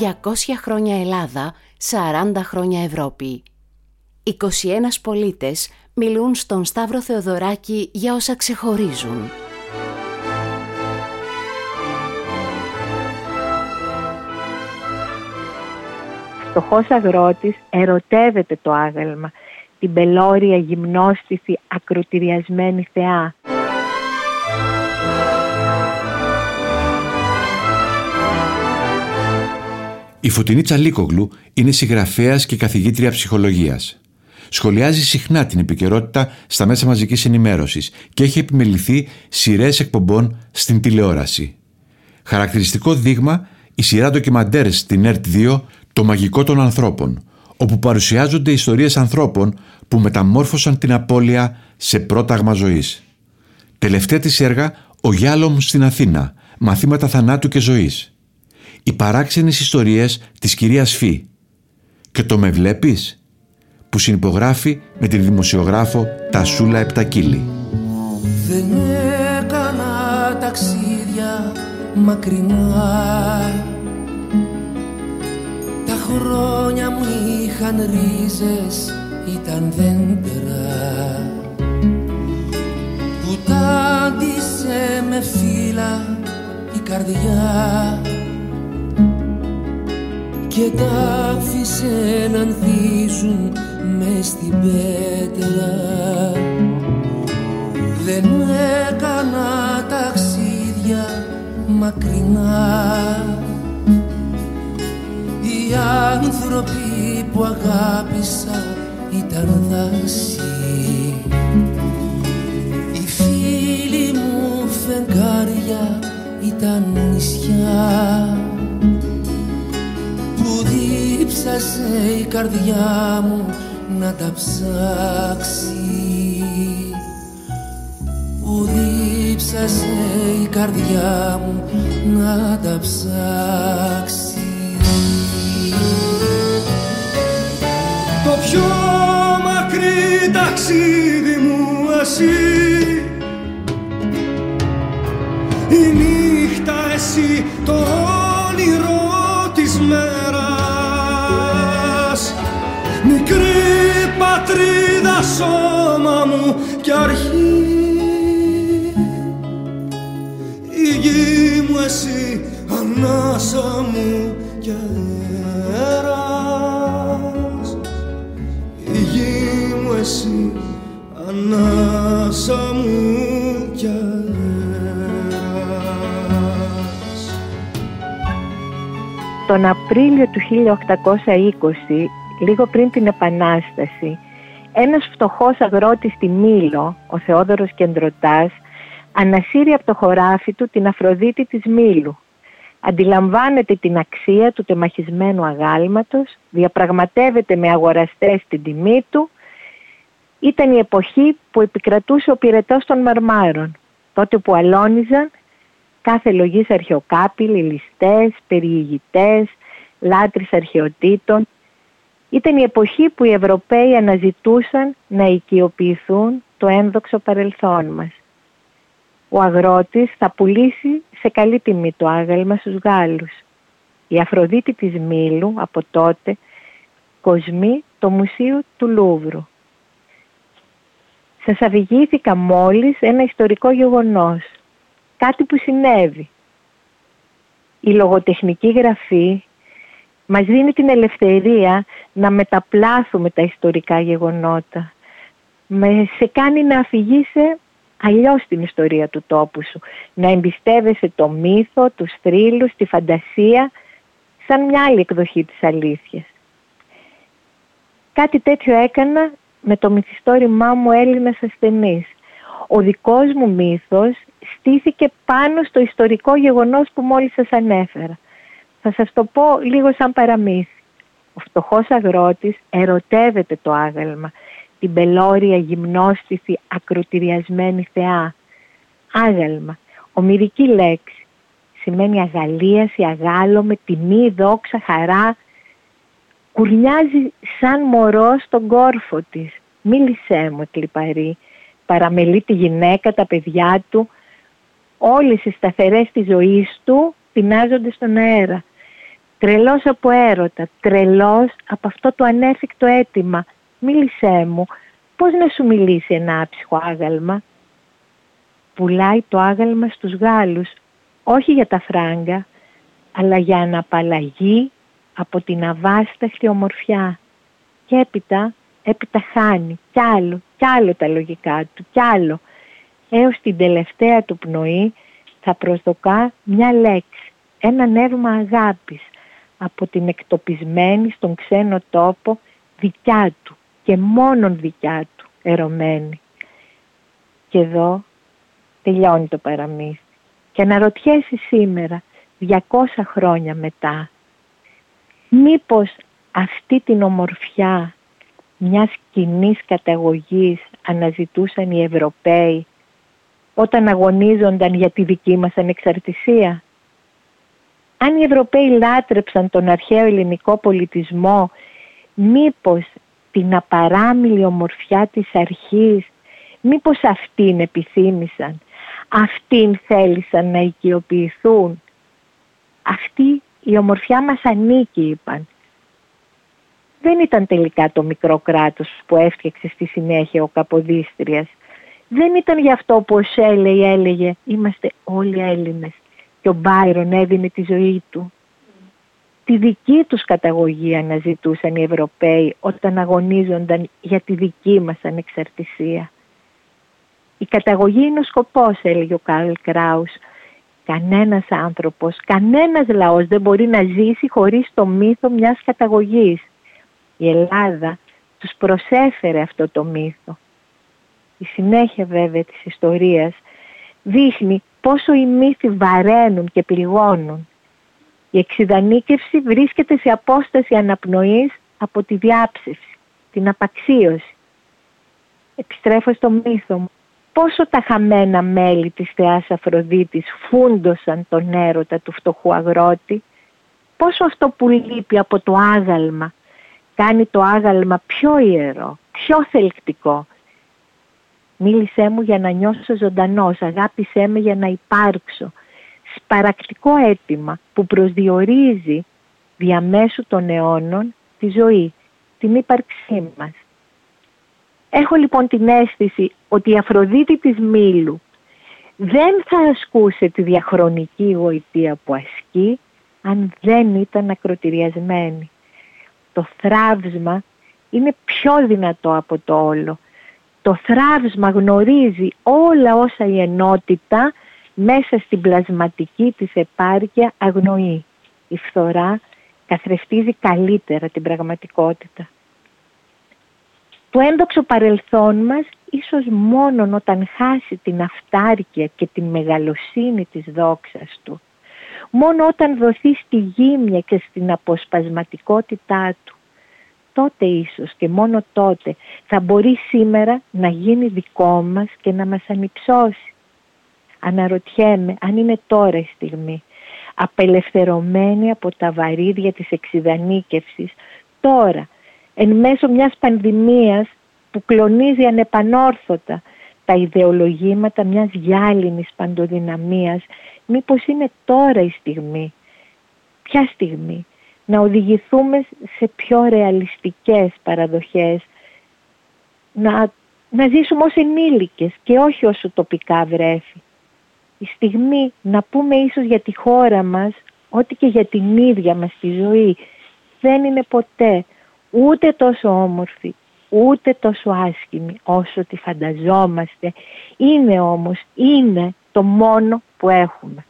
200 χρόνια Ελλάδα, 40 χρόνια Ευρώπη. 21 πολίτες μιλούν στον Σταύρο Θεοδωράκη για όσα ξεχωρίζουν. Φτωχός αγρότης ερωτεύεται το άγαλμα, την πελώρια γυμνόστιθη ακροτηριασμένη θεά. Η Φωτεινή Τσαλίκογλου είναι συγγραφέας και καθηγήτρια ψυχολογίας. Σχολιάζει συχνά την επικαιρότητα στα μέσα μαζικής ενημέρωσης και έχει επιμεληθεί σειρές εκπομπών στην τηλεόραση. Χαρακτηριστικό δείγμα η σειρά ντοκιμαντέρ στην ΕΡΤ2 «Το μαγικό των ανθρώπων», όπου παρουσιάζονται ιστορίες ανθρώπων που μεταμόρφωσαν την απώλεια σε πρόταγμα ζωής. Τελευταία της έργα «Ο Γιάλομ στην Αθήνα», μαθήματα θανάτου και ζωής οι παράξενες ιστορίες της κυρίας Φι και το «Με βλέπεις» που συνυπογράφει με την δημοσιογράφο Τασούλα Επτακύλη. Δεν έκανα ταξίδια μακρινά. Τα χρόνια μου είχαν ρίζες, ήταν δέντρα. Που τάντισε με φύλλα η καρδιά και τα άφησε να ανθίζουν μες στην πέτρα. Δεν έκανα ταξίδια μακρινά. Οι άνθρωποι που αγάπησα ήταν δάση οι φίλοι μου φεγγάρια ήταν νησιά δίψασε η καρδιά μου να τα ψάξει. Που δίψασε η καρδιά μου να τα ψάξει. Το πιο μακρύ ταξίδι μου εσύ σώμα μου και αρχή. Η γη μου εσύ ανάσα μου και αέρας. Η γη μου εσύ ανάσα μου και αέρας. Τον Απρίλιο του 1820 λίγο πριν την Επανάσταση, ένας φτωχός αγρότης στη Μήλο, ο Θεόδωρος Κεντρωτάς, ανασύρει από το χωράφι του την Αφροδίτη της Μήλου. Αντιλαμβάνεται την αξία του τεμαχισμένου αγάλματος, διαπραγματεύεται με αγοραστές την τιμή του. Ήταν η εποχή που επικρατούσε ο πυρετός των μαρμάρων, τότε που αλώνιζαν κάθε λογής αρχαιοκάπηλοι, ληστές, περιηγητές, λάτρεις αρχαιοτήτων, ήταν η εποχή που οι Ευρωπαίοι αναζητούσαν να οικειοποιηθούν το ένδοξο παρελθόν μας. Ο αγρότης θα πουλήσει σε καλή τιμή το άγαλμα στους Γάλλους. Η Αφροδίτη της Μήλου από τότε κοσμεί το Μουσείο του Λούβρου. Σας αφηγήθηκα μόλις ένα ιστορικό γεγονός, κάτι που συνέβη. Η λογοτεχνική γραφή μας δίνει την ελευθερία να μεταπλάθουμε τα ιστορικά γεγονότα. Με σε κάνει να αφηγείσαι αλλιώς την ιστορία του τόπου σου. Να εμπιστεύεσαι το μύθο, τους θρύλους, τη φαντασία, σαν μια άλλη εκδοχή της αλήθειας. Κάτι τέτοιο έκανα με το μυθιστόρημά μου Έλληνας ασθενής. Ο δικός μου μύθος στήθηκε πάνω στο ιστορικό γεγονός που μόλις σας ανέφερα. Θα σας το πω λίγο σαν παραμύθι. Ο φτωχός αγρότης ερωτεύεται το άγαλμα, την πελώρια γυμνόστιθη ακροτηριασμένη θεά. Άγαλμα, ομυρική λέξη, σημαίνει αγαλίαση, αγάλο με τιμή, δόξα, χαρά. Κουρνιάζει σαν μωρό στον κόρφο της. Μίλησέ μου κλιπαρή, παραμελεί τη γυναίκα, τα παιδιά του. Όλες οι σταθερές της ζωής του πεινάζονται στον αέρα τρελός από έρωτα, τρελός από αυτό το ανέφικτο αίτημα. Μίλησέ μου, πώς να σου μιλήσει ένα άψυχο άγαλμα; Πουλάει το άγαλμα στους Γάλλους, όχι για τα φράγκα, αλλά για αναπαλλαγή από την αβάσταχτη ομορφιά. Και έπειτα, έπειτα χάνει κι άλλο, κι άλλο τα λογικά του, κι άλλο. Έως την τελευταία του πνοή θα προσδοκά μια λέξη, ένα νεύμα αγάπης από την εκτοπισμένη στον ξένο τόπο δικιά του και μόνον δικιά του ερωμένη. Και εδώ τελειώνει το παραμύθι. Και αναρωτιέσαι σήμερα, 200 χρόνια μετά, μήπως αυτή την ομορφιά μιας κοινής καταγωγής αναζητούσαν οι Ευρωπαίοι όταν αγωνίζονταν για τη δική μας ανεξαρτησία; Αν οι Ευρωπαίοι λάτρεψαν τον αρχαίο ελληνικό πολιτισμό, μήπως την απαράμιλη ομορφιά της αρχής, μήπως αυτήν επιθύμησαν, αυτήν θέλησαν να οικειοποιηθούν. Αυτή η ομορφιά μας ανήκει, είπαν. Δεν ήταν τελικά το μικρό κράτος που έφτιαξε στη συνέχεια ο Καποδίστριας. Δεν ήταν γι' αυτό που ο Σέλεϊ έλεγε «Είμαστε όλοι Έλληνες» και ο Μπάιρον έδινε τη ζωή του. Τη δική τους καταγωγή αναζητούσαν οι Ευρωπαίοι όταν αγωνίζονταν για τη δική μας ανεξαρτησία. Η καταγωγή είναι ο σκοπός, έλεγε ο Καρλ Κράους. Κανένας άνθρωπος, κανένας λαός δεν μπορεί να ζήσει χωρίς το μύθο μιας καταγωγής. Η Ελλάδα τους προσέφερε αυτό το μύθο. Η συνέχεια βέβαια της ιστορίας δείχνει πόσο οι μύθοι βαραίνουν και πληγώνουν. Η εξειδανίκευση βρίσκεται σε απόσταση αναπνοής από τη διάψευση, την απαξίωση. Επιστρέφω στο μύθο μου. Πόσο τα χαμένα μέλη της θεάς Αφροδίτης φούντωσαν τον έρωτα του φτωχού αγρότη. Πόσο αυτό που λείπει από το άγαλμα κάνει το άγαλμα πιο ιερό, πιο θελκτικό, Μίλησέ μου για να νιώσω ζωντανός, αγάπησέ με για να υπάρξω. Σπαρακτικό αίτημα που προσδιορίζει διαμέσου των αιώνων τη ζωή, την ύπαρξή μας. Έχω λοιπόν την αίσθηση ότι η Αφροδίτη της Μήλου δεν θα ασκούσε τη διαχρονική γοητεία που ασκεί αν δεν ήταν ακροτηριασμένη. Το θράψμα είναι πιο δυνατό από το όλο το θράψμα γνωρίζει όλα όσα η ενότητα μέσα στην πλασματική της επάρκεια αγνοεί. Η φθορά καθρεφτίζει καλύτερα την πραγματικότητα. Το έντοξο παρελθόν μας ίσως μόνον όταν χάσει την αυτάρκεια και την μεγαλοσύνη της δόξας του, μόνο όταν δοθεί στη γύμνια και στην αποσπασματικότητά του, τότε ίσως και μόνο τότε θα μπορεί σήμερα να γίνει δικό μας και να μας ανυψώσει. Αναρωτιέμαι αν είναι τώρα η στιγμή, απελευθερωμένη από τα βαρύδια της εξειδανίκευσης, τώρα, εν μέσω μιας πανδημίας που κλονίζει ανεπανόρθωτα τα ιδεολογήματα μιας γυάλινης παντοδυναμίας, μήπως είναι τώρα η στιγμή. Ποια στιγμή, να οδηγηθούμε σε πιο ρεαλιστικές παραδοχές, να, να ζήσουμε ως ενήλικες και όχι όσο τοπικά βρέφη. Η στιγμή να πούμε ίσως για τη χώρα μας, ό,τι και για την ίδια μας τη ζωή, δεν είναι ποτέ ούτε τόσο όμορφη, ούτε τόσο άσχημη όσο τη φανταζόμαστε. Είναι όμως, είναι το μόνο που έχουμε.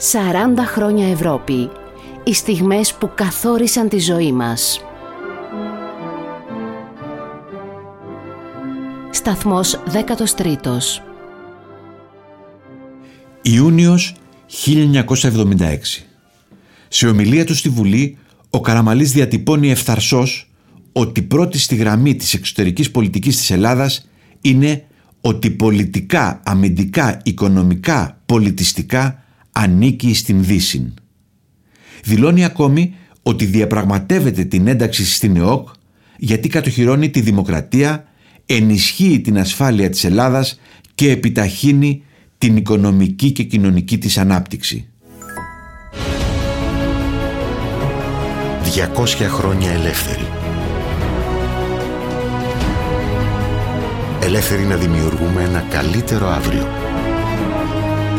40 χρόνια Ευρώπη. Οι στιγμές που καθόρισαν τη ζωή μας. Σταθμός 13 Ιούνιος 1976 Σε ομιλία του στη Βουλή, ο Καραμαλής διατυπώνει ευθαρσός ότι πρώτη στη γραμμή της εξωτερικής πολιτικής της Ελλάδας είναι ότι πολιτικά, αμυντικά, οικονομικά, πολιτιστικά ανήκει στην Δύση. Δηλώνει ακόμη ότι διαπραγματεύεται την ένταξη στην ΕΟΚ γιατί κατοχυρώνει τη δημοκρατία, ενισχύει την ασφάλεια της Ελλάδας και επιταχύνει την οικονομική και κοινωνική της ανάπτυξη. 200 χρόνια ελεύθερη. Ελεύθερη να δημιουργούμε ένα καλύτερο αύριο.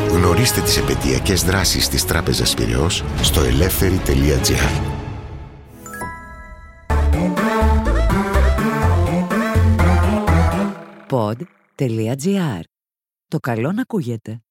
Γνωρίστε τις επαιτειακές δράσεις της Τράπεζας Πυραιός στο ελεύθερη.gr Pod.gr. Το καλό να ακούγεται.